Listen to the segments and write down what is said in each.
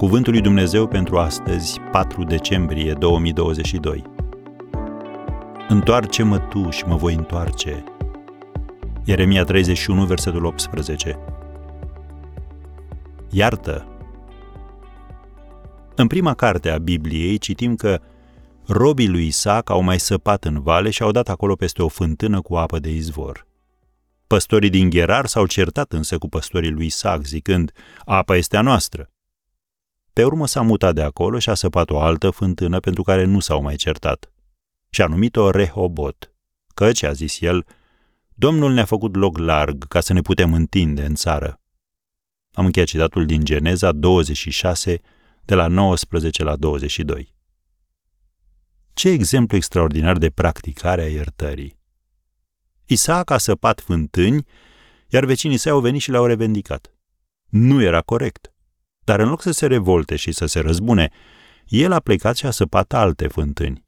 Cuvântul lui Dumnezeu pentru astăzi, 4 decembrie 2022. Întoarce-mă tu și mă voi întoarce. Ieremia 31, versetul 18. Iartă. În prima carte a Bibliei citim că robii lui Isaac au mai săpat în vale și au dat acolo peste o fântână cu apă de izvor. Păstorii din Gherar s-au certat însă cu păstorii lui Isaac, zicând, apa este a noastră. Pe urmă s-a mutat de acolo și a săpat o altă fântână pentru care nu s-au mai certat. Și a numit-o Rehobot, căci, a zis el, Domnul ne-a făcut loc larg ca să ne putem întinde în țară. Am încheiat citatul din Geneza 26, de la 19 la 22. Ce exemplu extraordinar de practicare a iertării! Isaac a săpat fântâni, iar vecinii săi au venit și le-au revendicat. Nu era corect. Dar în loc să se revolte și să se răzbune, el a plecat și a săpat alte fântâni.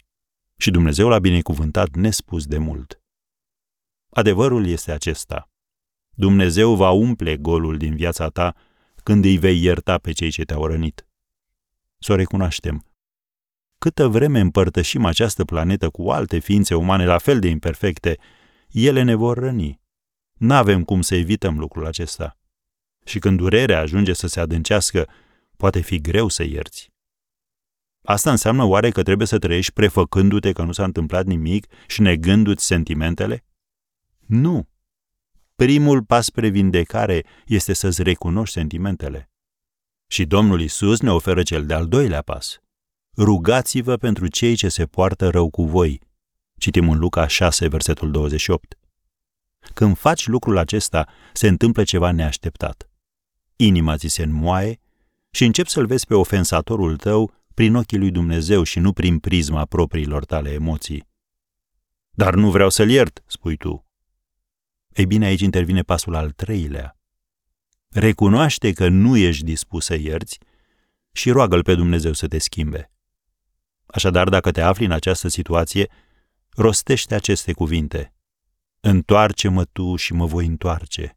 Și Dumnezeu l-a binecuvântat nespus de mult. Adevărul este acesta. Dumnezeu va umple golul din viața ta când îi vei ierta pe cei ce te-au rănit. Să o recunoaștem. Câtă vreme împărtășim această planetă cu alte ființe umane la fel de imperfecte, ele ne vor răni. N-avem cum să evităm lucrul acesta. Și când durerea ajunge să se adâncească, poate fi greu să ierți. Asta înseamnă oare că trebuie să trăiești prefăcându-te că nu s-a întâmplat nimic și negându-ți sentimentele? Nu. Primul pas spre vindecare este să-ți recunoști sentimentele. Și Domnul Isus ne oferă cel de-al doilea pas. Rugați-vă pentru cei ce se poartă rău cu voi. Citim în Luca 6, versetul 28. Când faci lucrul acesta, se întâmplă ceva neașteptat inima ți se înmoaie și începi să-l vezi pe ofensatorul tău prin ochii lui Dumnezeu și nu prin prisma propriilor tale emoții. Dar nu vreau să-l iert, spui tu. Ei bine, aici intervine pasul al treilea. Recunoaște că nu ești dispus să ierți și roagă-l pe Dumnezeu să te schimbe. Așadar, dacă te afli în această situație, rostește aceste cuvinte. Întoarce-mă tu și mă voi întoarce.